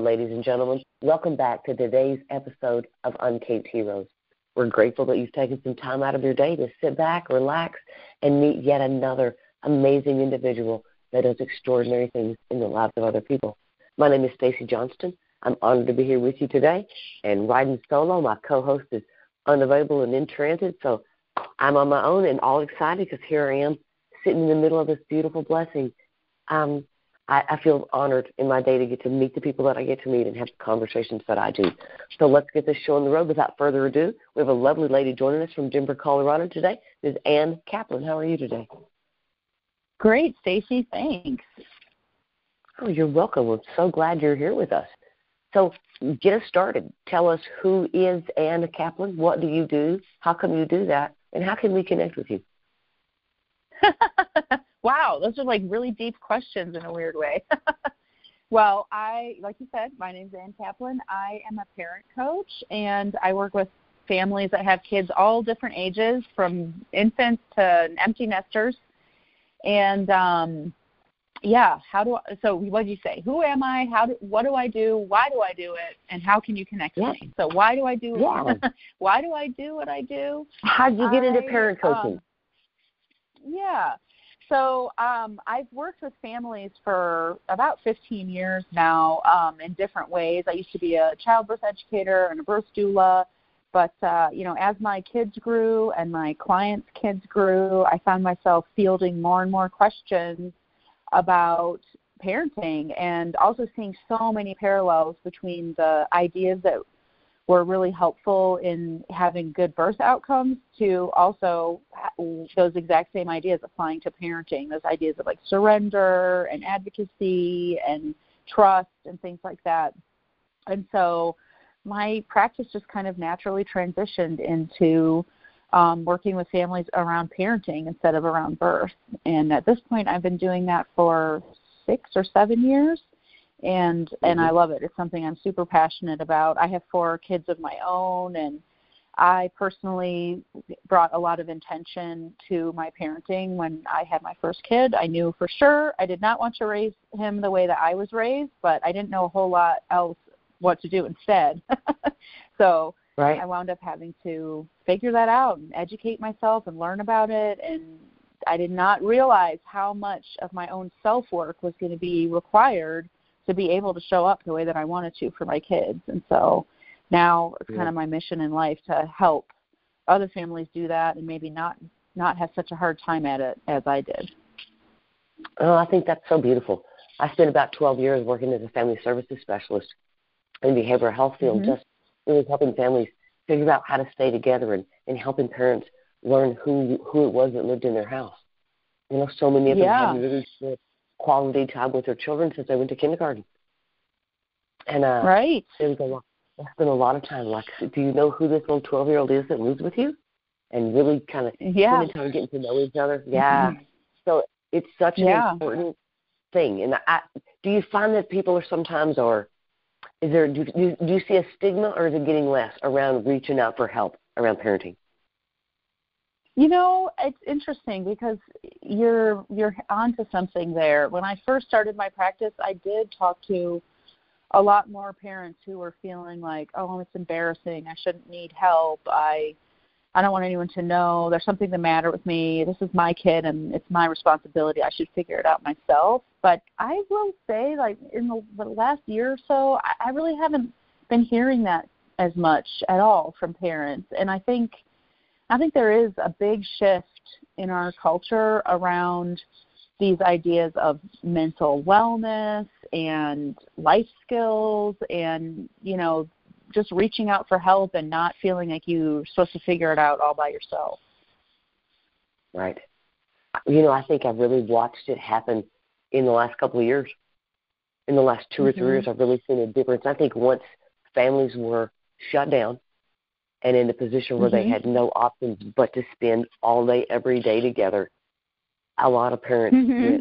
ladies and gentlemen. Welcome back to today's episode of Uncaped Heroes. We're grateful that you've taken some time out of your day to sit back, relax, and meet yet another amazing individual that does extraordinary things in the lives of other people. My name is Stacy Johnston. I'm honored to be here with you today. And riding solo, my co-host is unavailable and in transit, so I'm on my own and all excited because here I am sitting in the middle of this beautiful blessing. Um, I, I feel honored in my day to get to meet the people that I get to meet and have the conversations that I do. So let's get this show on the road. Without further ado, we have a lovely lady joining us from Denver, Colorado today. Ms. Ann Kaplan. How are you today? Great, Stacy. Thanks. Oh, you're welcome. We're so glad you're here with us. So get us started. Tell us who is Ann Kaplan. What do you do? How come you do that? And how can we connect with you? wow, those are like really deep questions in a weird way. well, I, like you said, my name's Ann Kaplan. I am a parent coach, and I work with families that have kids all different ages, from infants to empty nesters. And um, yeah, how do I, so? What do you say? Who am I? How do, what do I do? Why do I do it? And how can you connect yeah. with me? So why do I do? Yeah. why do I do what I do? How did you get I, into parent coaching? Um, yeah. So um, I've worked with families for about 15 years now um, in different ways. I used to be a childbirth educator and a birth doula, but uh, you know, as my kids grew and my clients' kids grew, I found myself fielding more and more questions about parenting and also seeing so many parallels between the ideas that were really helpful in having good birth outcomes to also those exact same ideas applying to parenting those ideas of like surrender and advocacy and trust and things like that. And so my practice just kind of naturally transitioned into um, working with families around parenting instead of around birth. And at this point i've been doing that for six or seven years and mm-hmm. and I mm-hmm. love it. It's something I'm super passionate about. I have four kids of my own and I personally brought a lot of intention to my parenting when I had my first kid. I knew for sure I did not want to raise him the way that I was raised, but I didn't know a whole lot else what to do instead. so right. I wound up having to figure that out and educate myself and learn about it and I did not realize how much of my own self work was going to be required to be able to show up the way that I wanted to for my kids. And so now it's yeah. kind of my mission in life to help other families do that and maybe not not have such a hard time at it as I did. Oh, I think that's so beautiful. I spent about 12 years working as a family services specialist in the behavioral health field, mm-hmm. just really helping families figure out how to stay together and, and helping parents learn who who it was that lived in their house. You know, so many of them yeah. had really quality time with their children since they went to kindergarten. And uh right. there was a lot I spent a lot of time like do you know who this little twelve year old is that lives with you? And really kind of yeah. spending time getting to know each other. Yeah. Mm-hmm. So it's such an yeah. important thing. And I do you find that people are sometimes or is there do, do, do you see a stigma or is it getting less around reaching out for help around parenting? You know, it's interesting because you're you're onto something there. When I first started my practice, I did talk to a lot more parents who were feeling like, "Oh, it's embarrassing. I shouldn't need help. I I don't want anyone to know. There's something the matter with me. This is my kid and it's my responsibility. I should figure it out myself." But I will say like in the, the last year or so, I, I really haven't been hearing that as much at all from parents. And I think I think there is a big shift in our culture around these ideas of mental wellness and life skills and, you know, just reaching out for help and not feeling like you're supposed to figure it out all by yourself. Right. You know, I think I've really watched it happen in the last couple of years. In the last 2 mm-hmm. or three mm-hmm. years, I've really seen a difference. I think once families were shut down and in a position where mm-hmm. they had no options but to spend all day every day together. A lot of parents mm-hmm.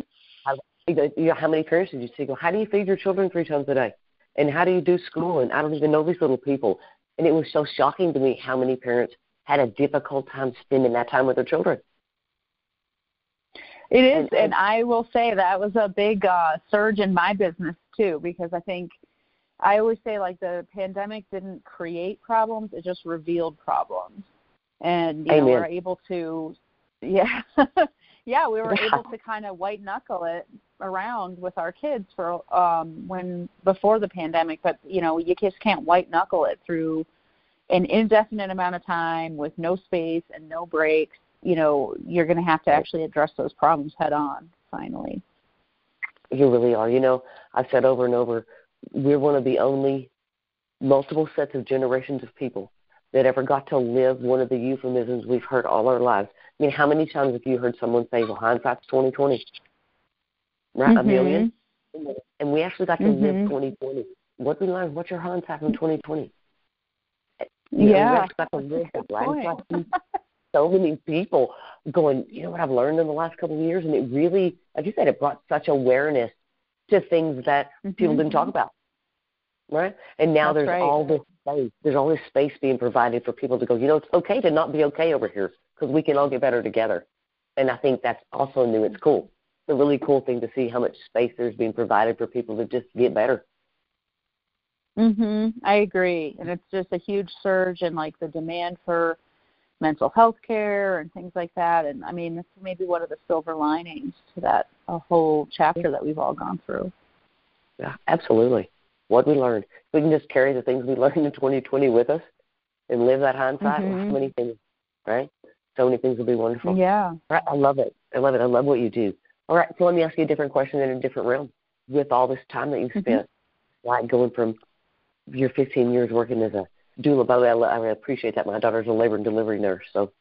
how, you know, how many parents did you see go, how do you feed your children three times a day? And how do you do school? And I don't even know these little people. And it was so shocking to me how many parents had a difficult time spending that time with their children. It is, and, and I will say that was a big uh, surge in my business too, because I think I always say like the pandemic didn't create problems; it just revealed problems, and you know, we're able to, yeah, yeah, we were able to kind of white knuckle it around with our kids for um when before the pandemic, but you know, you just can't white knuckle it through an indefinite amount of time with no space and no breaks. You know, you're going to have to actually address those problems head on. Finally, you really are. You know, I've said over and over we're one of the only multiple sets of generations of people that ever got to live one of the euphemisms we've heard all our lives. I mean, how many times have you heard someone say, "Well, hindsight's twenty twenty? Right, mm-hmm. a million. And we actually got to mm-hmm. live twenty twenty. What do we learn? What's your hindsight from twenty twenty? Yeah, we got to live so many people going, you know what I've learned in the last couple of years, and it really, like you said, it brought such awareness to things that mm-hmm. people didn't talk about, right? And now That's there's right. all this space. There's all this space being provided for people to go. You know, it's okay to not be okay over here because we can all get better together. And I think that's also new. It's cool. It's a really cool thing to see how much space there's being provided for people to just get better. Mhm. I agree. And it's just a huge surge in like the demand for mental health care and things like that. And I mean, this is maybe one of the silver linings to that a whole chapter that we've all gone through. Yeah, absolutely. What we learned. We can just carry the things we learned in 2020 with us and live that hindsight. Mm-hmm. So many things, right? So many things will be wonderful. Yeah. Right. I love it. I love it. I love what you do. All right. So let me ask you a different question in a different realm. With all this time that you've mm-hmm. spent, mm-hmm. like going from your 15 years working as a doula. By the way, I, I appreciate that. My daughter's a labor and delivery nurse, so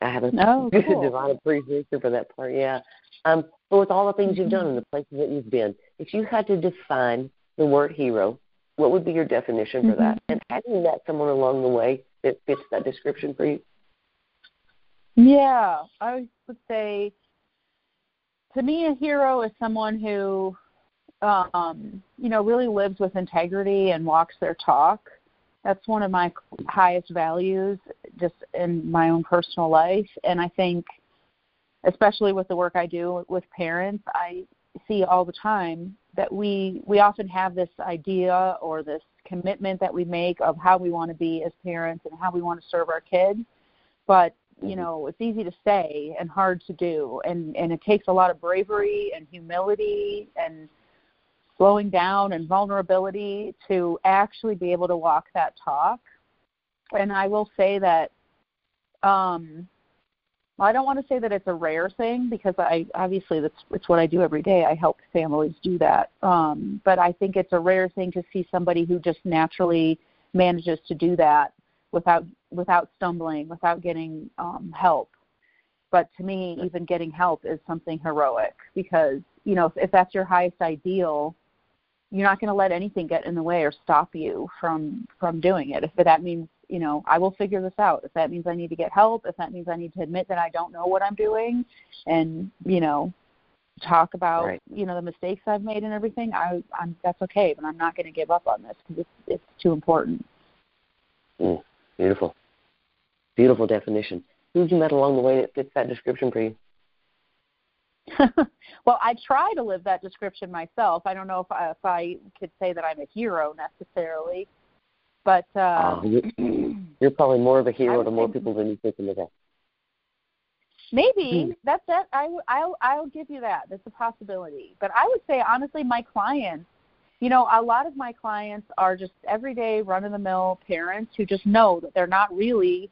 I have a oh, good cool. divine appreciation for that part. Yeah. Um, but with all the things you've done and the places that you've been, if you had to define the word hero, what would be your definition for mm-hmm. that? And have you met someone along the way that fits that description for you? Yeah, I would say to me a hero is someone who um, you know, really lives with integrity and walks their talk that's one of my highest values just in my own personal life. And i think especially with the work i do with parents i see all the time that we we often have this idea or this commitment that we make of how we want to be as parents and how we want to serve our kids. But you mm-hmm. know it's easy to say and hard to do. And and it takes a lot of bravery and humility and slowing down and vulnerability to actually be able to walk that talk. And I will say that um well, I don't want to say that it's a rare thing because I obviously that's it's what I do every day. I help families do that. Um, but I think it's a rare thing to see somebody who just naturally manages to do that without without stumbling, without getting um, help. But to me, even getting help is something heroic because you know if, if that's your highest ideal, you're not going to let anything get in the way or stop you from from doing it. If that means you know i will figure this out. If that means i need to get help if that means i need to admit that i don't know what i'm doing and you know talk about right. you know the mistakes i've made and everything i i'm that's okay but i'm not going to give up on this because it's it's too important. Mm, beautiful. Beautiful definition. Who've you met along the way that fits that description for you well, I try to live that description myself. I don't know if I, if I could say that I'm a hero necessarily, but uh, oh, you're, you're probably more of a hero to more people than you think in the day. Maybe hmm. that's it. I I'll I'll give you that. That's a possibility. But I would say honestly, my clients, you know, a lot of my clients are just everyday run of the mill parents who just know that they're not really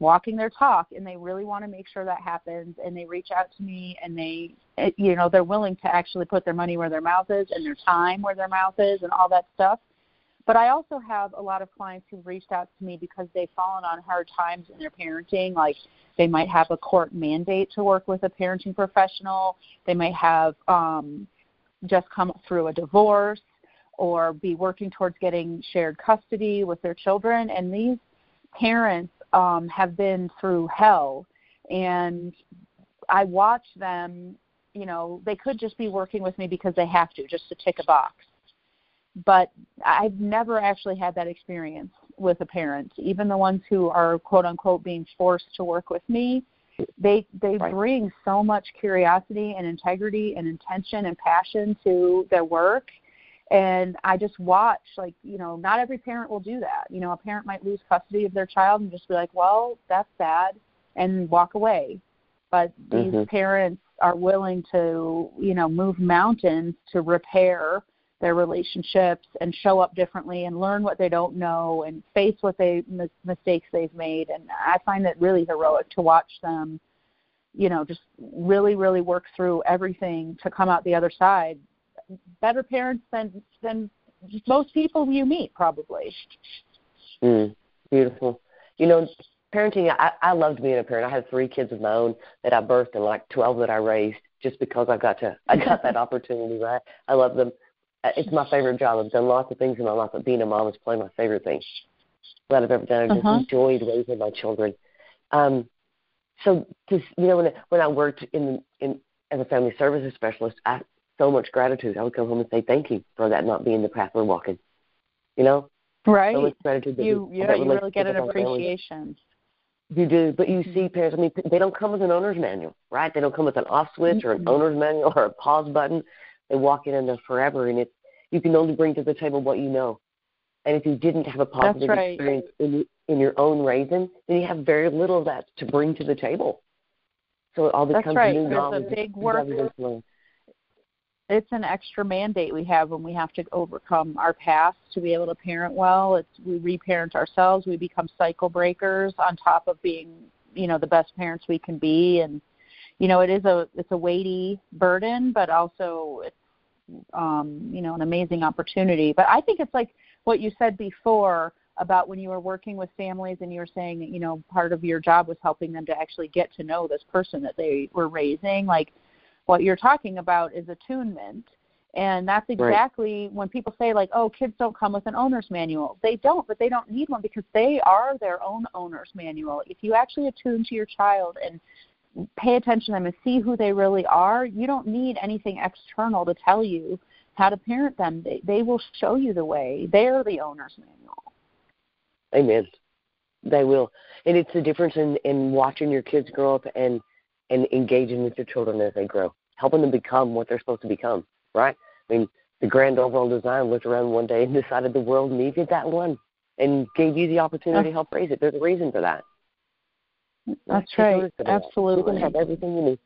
walking their talk and they really want to make sure that happens and they reach out to me and they eh, you know they're willing to actually put their money where their mouth is and their time where their mouth is and all that stuff. But i also have a lot of clients who've reached out to me because they've fallen on hard times in their parenting like they might have a court mandate to work with a parenting professional they might have um just come through a divorce or be working towards getting shared custody with their children and these parents um, have been through hell, and I watch them. You know, they could just be working with me because they have to, just to tick a box. But I've never actually had that experience with a parent. Even the ones who are quote unquote being forced to work with me, they they right. bring so much curiosity and integrity and intention and passion to their work and I just watch like you know not every parent will do that. You know, a parent might lose custody of their child and just be like, well, that's sad, and walk away. But these mm-hmm. parents are willing to you know move mountains to repair their relationships and show up differently and learn what they don't know and face what they mistakes they've made and i find it really heroic to watch them you know just really really work through everything to come out the other side better parents than than most people you meet probably mm, beautiful you know parenting I, I loved being a parent i had three kids of my own that i birthed and like twelve that i raised just because i got to i got that opportunity right i love them uh, it's my favorite job. I've done lots of things in my life, but being a mom is probably my favorite thing that I've ever done. I just uh-huh. enjoyed raising my children. Um, so, to, you know, when I, when I worked in in as a family services specialist, I so much gratitude. I would come home and say thank you for that not being the path we're walking. You know, right? So much gratitude. You you, you really get an appreciation. You do, but you mm-hmm. see parents. I mean, they don't come with an owner's manual, right? They don't come with an off switch mm-hmm. or an owner's manual or a pause button. They walk in and they're forever, and it's you can only bring to the table what you know. And if you didn't have a positive right. experience in, in your own raising, then you have very little of that to bring to the table. So it all becomes That's right. new There's knowledge. a big work. It's an extra mandate we have when we have to overcome our past to be able to parent well. It's we reparent ourselves. We become cycle breakers on top of being, you know, the best parents we can be. And you know, it is a it's a weighty burden, but also it's um, you know, an amazing opportunity. But I think it's like what you said before about when you were working with families and you were saying you know, part of your job was helping them to actually get to know this person that they were raising. Like what you're talking about is attunement. And that's exactly right. when people say like, "Oh, kids don't come with an owner's manual." They don't, but they don't need one because they are their own owner's manual. If you actually attune to your child and pay attention to them and see who they really are, you don't need anything external to tell you how to parent them. They, they will show you the way. They're the owner's manual. Amen. They will. And it's the difference in, in watching your kids grow up and, and engaging with your children as they grow, helping them become what they're supposed to become, right? I mean, the grand overall design looked around one day and decided the world needed that one and gave you the opportunity to help raise it. There's a reason for that. That's right. Absolutely. You have everything you need.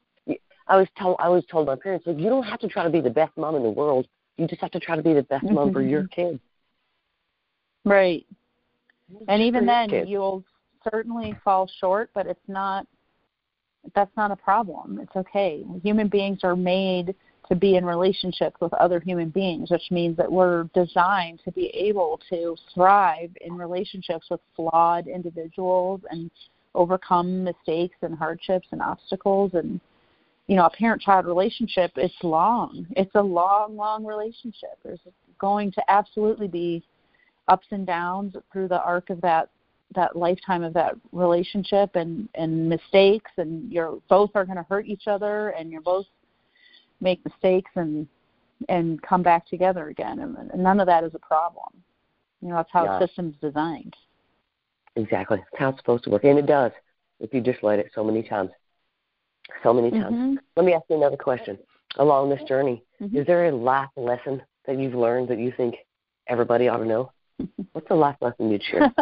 I was told I was told my parents like you don't have to try to be the best mom in the world. You just have to try to be the best mm-hmm. mom for your mm-hmm. Right. And even then kids. you'll certainly fall short, but it's not that's not a problem. It's okay. Human beings are made to be in relationships with other human beings, which means that we're designed to be able to thrive in relationships with flawed individuals and overcome mistakes and hardships and obstacles and you know a parent child relationship it's long it's a long long relationship there's going to absolutely be ups and downs through the arc of that that lifetime of that relationship and and mistakes and you're both are going to hurt each other and you're both make mistakes and and come back together again and, and none of that is a problem you know that's how yeah. system's designed Exactly. That's how it's supposed to work. And it does if you just let it so many times. So many times. Mm-hmm. Let me ask you another question. Along this journey, mm-hmm. is there a life lesson that you've learned that you think everybody ought to know? What's a life lesson you'd share?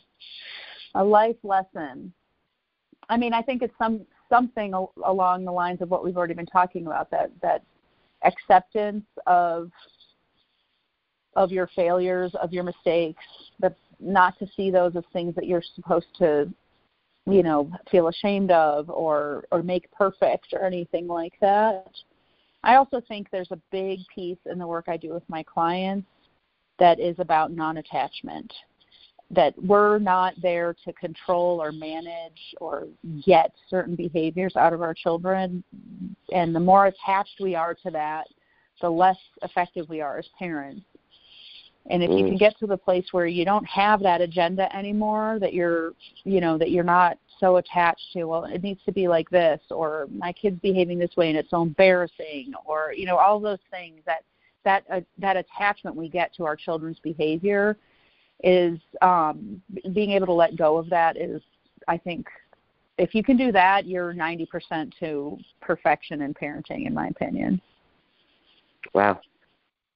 a life lesson. I mean, I think it's some something along the lines of what we've already been talking about that that acceptance of of your failures, of your mistakes, the not to see those as things that you're supposed to you know feel ashamed of or or make perfect or anything like that i also think there's a big piece in the work i do with my clients that is about non-attachment that we're not there to control or manage or get certain behaviors out of our children and the more attached we are to that the less effective we are as parents and if mm. you can get to the place where you don't have that agenda anymore that you're you know that you're not so attached to well it needs to be like this or my kid's behaving this way and it's so embarrassing or you know all those things that that uh, that attachment we get to our children's behavior is um being able to let go of that is i think if you can do that you're 90% to perfection in parenting in my opinion wow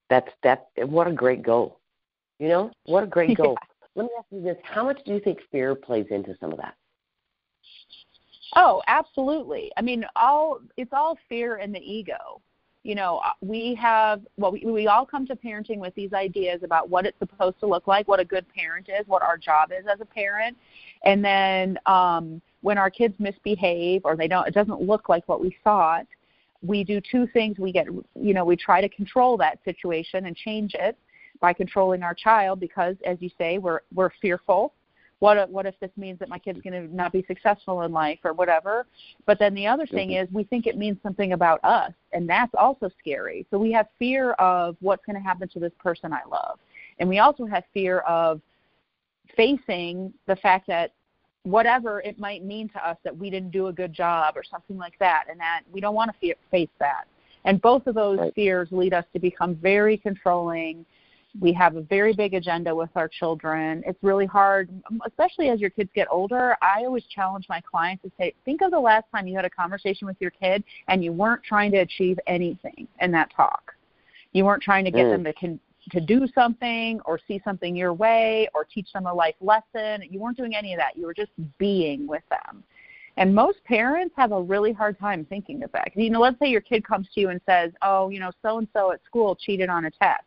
That's that. What a great goal. You know, what a great goal. Let me ask you this: How much do you think fear plays into some of that? Oh, absolutely. I mean, all it's all fear and the ego. You know, uh, we have well, we, we all come to parenting with these ideas about what it's supposed to look like, what a good parent is, what our job is as a parent, and then um, when our kids misbehave or they don't, it doesn't look like what we thought. We do two things. We get, you know, we try to control that situation and change it by controlling our child because, as you say, we're we're fearful what what if this means that my kid's going to not be successful in life or whatever? But then the other thing is we think it means something about us and that's also scary. So we have fear of what's going to happen to this person i love. And we also have fear of facing the fact that whatever it might mean to us that we didn't do a good job or something like that and that we don't want to face that. And both of those right. fears lead us to become very controlling we have a very big agenda with our children. It's really hard, especially as your kids get older. I always challenge my clients to say, think of the last time you had a conversation with your kid and you weren't trying to achieve anything in that talk. You weren't trying to get mm. them to con- to do something or see something your way or teach them a life lesson. You weren't doing any of that. You were just being with them. And most parents have a really hard time thinking of that. You know, let's say your kid comes to you and says, "Oh, you know, so and so at school cheated on a test."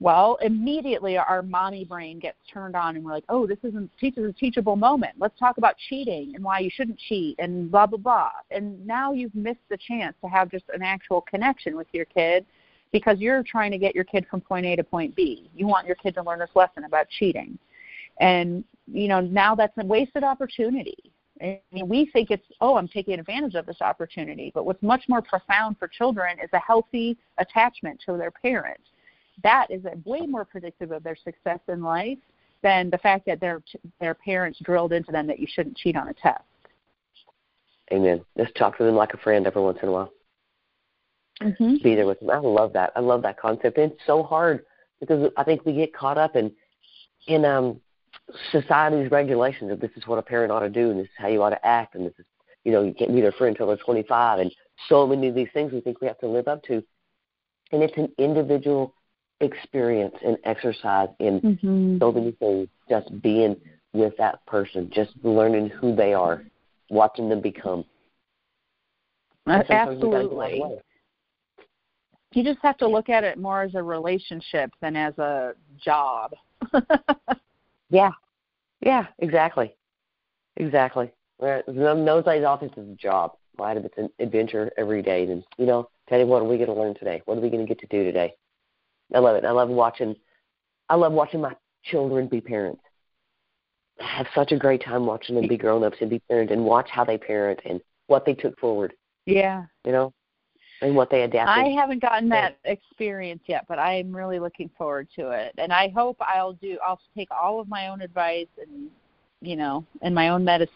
Well, immediately our mommy brain gets turned on and we're like, oh, this isn't teach is a teachable moment. Let's talk about cheating and why you shouldn't cheat and blah blah blah. And now you've missed the chance to have just an actual connection with your kid because you're trying to get your kid from point A to point B. You want your kid to learn this lesson about cheating. And you know, now that's a wasted opportunity. I mean, we think it's, oh, I'm taking advantage of this opportunity. But what's much more profound for children is a healthy attachment to their parents that is way more predictive of their success in life than the fact that their their parents drilled into them that you shouldn't cheat on a test. Amen. Just talk to them like a friend every once in a while. Mm-hmm. Be there with them. I love that. I love that concept. And it's so hard because I think we get caught up in in um society's regulations of this is what a parent ought to do and this is how you ought to act and this is you know you can't be their friend until they're 25 and so many of these things we think we have to live up to and it's an individual experience and exercise in mm-hmm. so many things. Just being with that person, just learning who they are, watching them become. Absolutely. You just have to look at it more as a relationship than as a job. yeah, yeah, exactly, exactly. No days off is a job, right? If it's an adventure every day, then you know, tell you what, are we going to learn today? What are we going to get to do today? I love it. I love watching. I love watching my children be parents. I have such a great time watching them be grown ups and be parents and watch how they parent and what they took forward. Yeah. You know, and what they adapted. I haven't gotten that experience yet, but I'm really looking forward to it. And I hope I'll do. I'll take all of my own advice and you know, and my own medicine,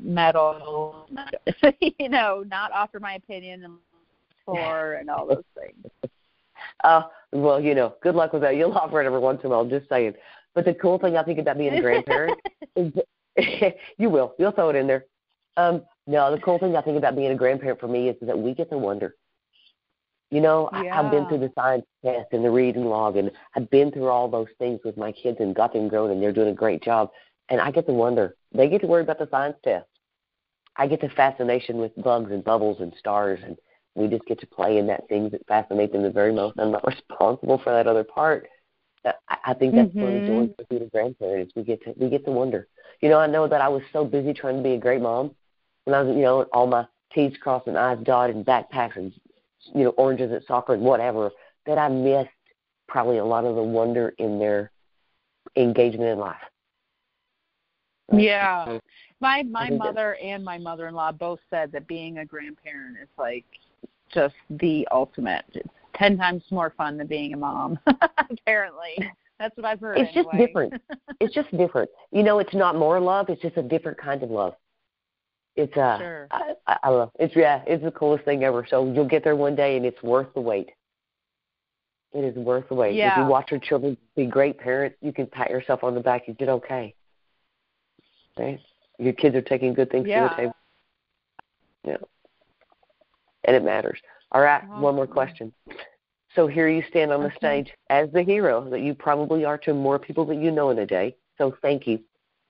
metal, you know, not offer my opinion and for and all those things. Uh, well, you know, good luck with that. You'll offer it every once in a while. I'm Just saying. But the cool thing I think about being a grandparent is you will. You'll throw it in there. Um, no, the cool thing I think about being a grandparent for me is that we get to wonder. You know, yeah. I, I've been through the science test and the reading log, and I've been through all those things with my kids and got them grown, and they're doing a great job. And I get to wonder. They get to worry about the science test. I get the fascination with bugs and bubbles and stars and we just get to play in that thing that fascinates them the very most. I'm not responsible for that other part. I think that's mm-hmm. one of the joys of being a grandparent is we get to we get to wonder. You know, I know that I was so busy trying to be a great mom when I was, you know, all my T's crossed and I's dotted and backpacks and you know oranges at soccer and whatever that I missed probably a lot of the wonder in their engagement in life. Yeah. My my mother and my mother in law both said that being a grandparent is like just the ultimate. It's ten times more fun than being a mom. Apparently, that's what I've heard. It's anyway. just different. it's just different. You know, it's not more love. It's just a different kind of love. It's uh, sure. I, I love. It's yeah, it's the coolest thing ever. So you'll get there one day, and it's worth the wait. It is worth the wait. Yeah. If you watch your children be great parents, you can pat yourself on the back. You did okay. Right? Your kids are taking good things yeah. to the table. Yeah and it matters. All right, one more question. So here you stand on the stage as the hero that you probably are to more people that you know in a day. So thank you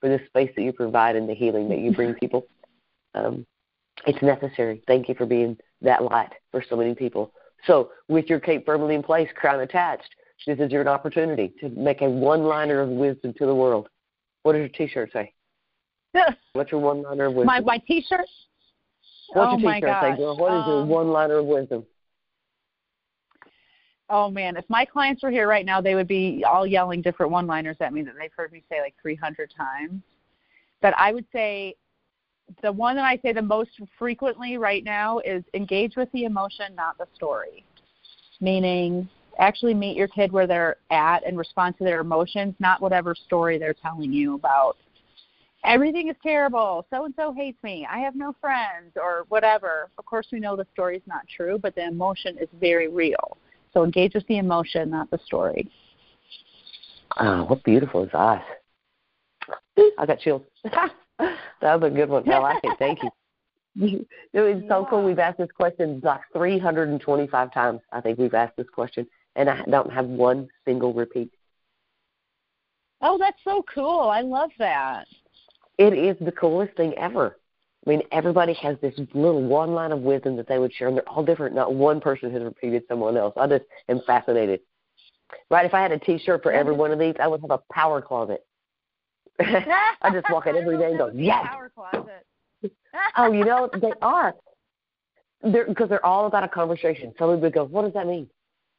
for the space that you provide and the healing that you bring people. Um, it's necessary. Thank you for being that light for so many people. So with your cape firmly in place, crown attached, this is your opportunity to make a one-liner of wisdom to the world. What does your T-shirt say? What's your one-liner of wisdom? My my T-shirt. What's oh your say, girl? What is um, your one-liner of wisdom? Oh man, if my clients were here right now, they would be all yelling different one-liners at me that they've heard me say like 300 times. But I would say the one that I say the most frequently right now is engage with the emotion, not the story. Meaning, actually meet your kid where they're at and respond to their emotions, not whatever story they're telling you about everything is terrible. So and so hates me. I have no friends or whatever. Of course, we know the story is not true, but the emotion is very real. So engage with the emotion, not the story. Oh, what beautiful is us. I got chills. that was a good one. I like it. Thank you. it's so cool. We've asked this question like 325 times. I think we've asked this question, and I don't have one single repeat. Oh, that's so cool. I love that. It is the coolest thing ever. I mean, everybody has this little one line of wisdom that they would share, and they're all different. Not one person has repeated someone else. I just am fascinated. Right? If I had a T-shirt for every one of these, I would have a power closet. I just walk in every day and go, yes. Power closet. oh, you know they are. They're because they're all about a conversation. Somebody would go, "What does that mean?"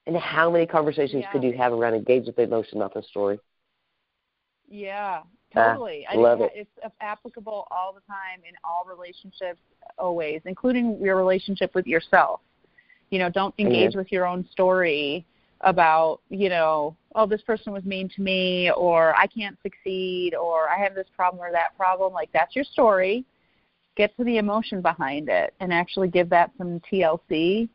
And how many conversations yeah. could you have around engage with the emotion, not the story? Yeah, totally. Ah, love it. It's applicable all the time in all relationships, always, including your relationship with yourself. You know, don't engage with your own story about, you know, oh, this person was mean to me, or I can't succeed, or I have this problem or that problem. Like, that's your story. Get to the emotion behind it and actually give that some TLC.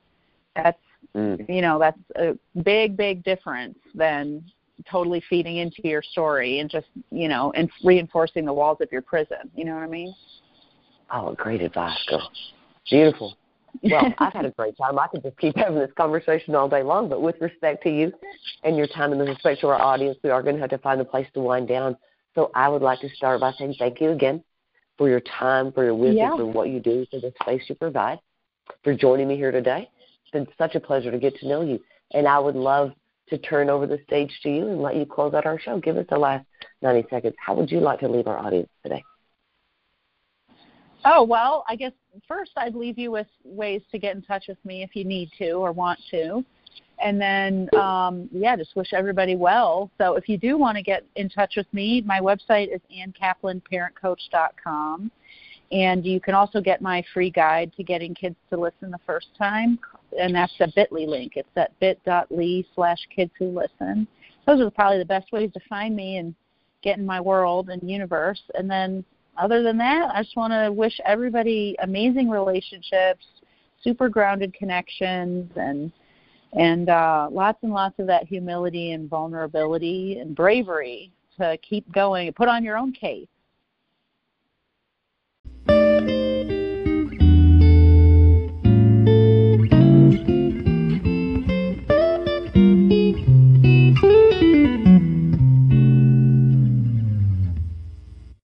That's, mm. you know, that's a big, big difference than totally feeding into your story and just you know and reinforcing the walls of your prison. You know what i mean? Oh great advice girl. Beautiful. Well i've had a great time. I could just keep having this conversation all day long but with respect to you and your time and the respect to our audience we are going to have to find a place to wind down. So i would like to start by saying thank you again for your time for your wisdom yeah. for what you do for the space you provide for joining me here today. It's been such a pleasure to get to know you and i would love to turn over the stage to you and let you close out our show. Give us the last 90 seconds. How would you like to leave our audience today? Oh, well, I guess first I'd leave you with ways to get in touch with me if you need to or want to. And then, um, yeah, just wish everybody well. So if you do want to get in touch with me, my website is annkaplanparentcoach.com. And you can also get my free guide to getting kids to listen the first time and that's a bit.ly link. It's at bit.ly slash kids who listen. Those are probably the best ways to find me and get in my world and universe. And then other than that, I just want to wish everybody amazing relationships, super grounded connections, and and uh, lots and lots of that humility and vulnerability and bravery to keep going. Put on your own cape